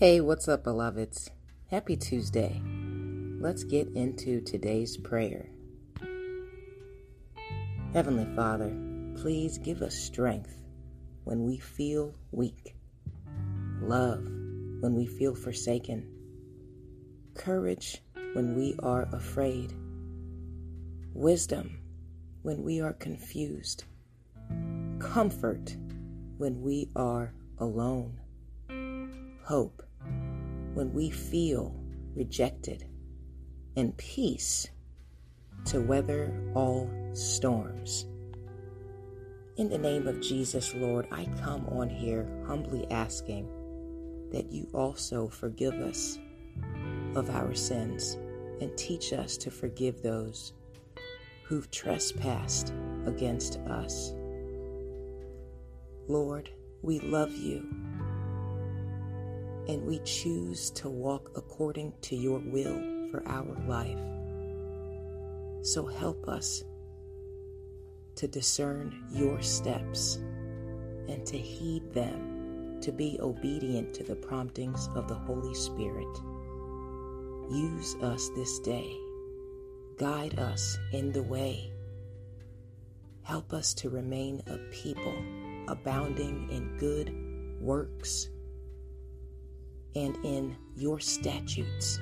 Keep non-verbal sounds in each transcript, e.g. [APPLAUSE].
Hey, what's up, beloveds? Happy Tuesday. Let's get into today's prayer. Heavenly Father, please give us strength when we feel weak, love when we feel forsaken, courage when we are afraid, wisdom when we are confused, comfort when we are alone, hope when we feel rejected, and peace to weather all storms. In the name of Jesus, Lord, I come on here humbly asking that you also forgive us of our sins and teach us to forgive those who've trespassed against us. Lord, we love you and we choose to walk according to your will for our life. So help us to discern your steps and to heed them, to be obedient to the promptings of the Holy Spirit. Use us this day. Guide us in the way. Help us to remain a people abounding in good works and in your statutes.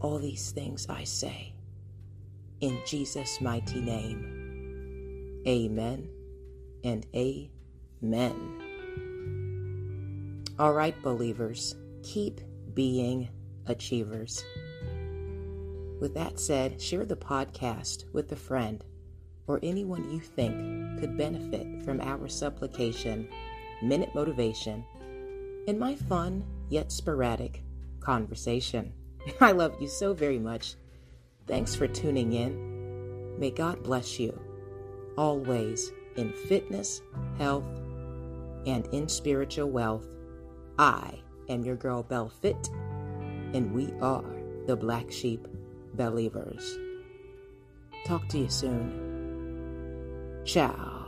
All these things I say in Jesus' mighty name. Amen and amen. All right, believers, keep being achievers. With that said, share the podcast with a friend or anyone you think could benefit from our supplication, minute motivation, in my fun yet sporadic conversation. [LAUGHS] I love you so very much. Thanks for tuning in. May God bless you always in fitness, health, and in spiritual wealth. I am your girl Belle Fit, and we are the Black Sheep Believers. Talk to you soon. Ciao.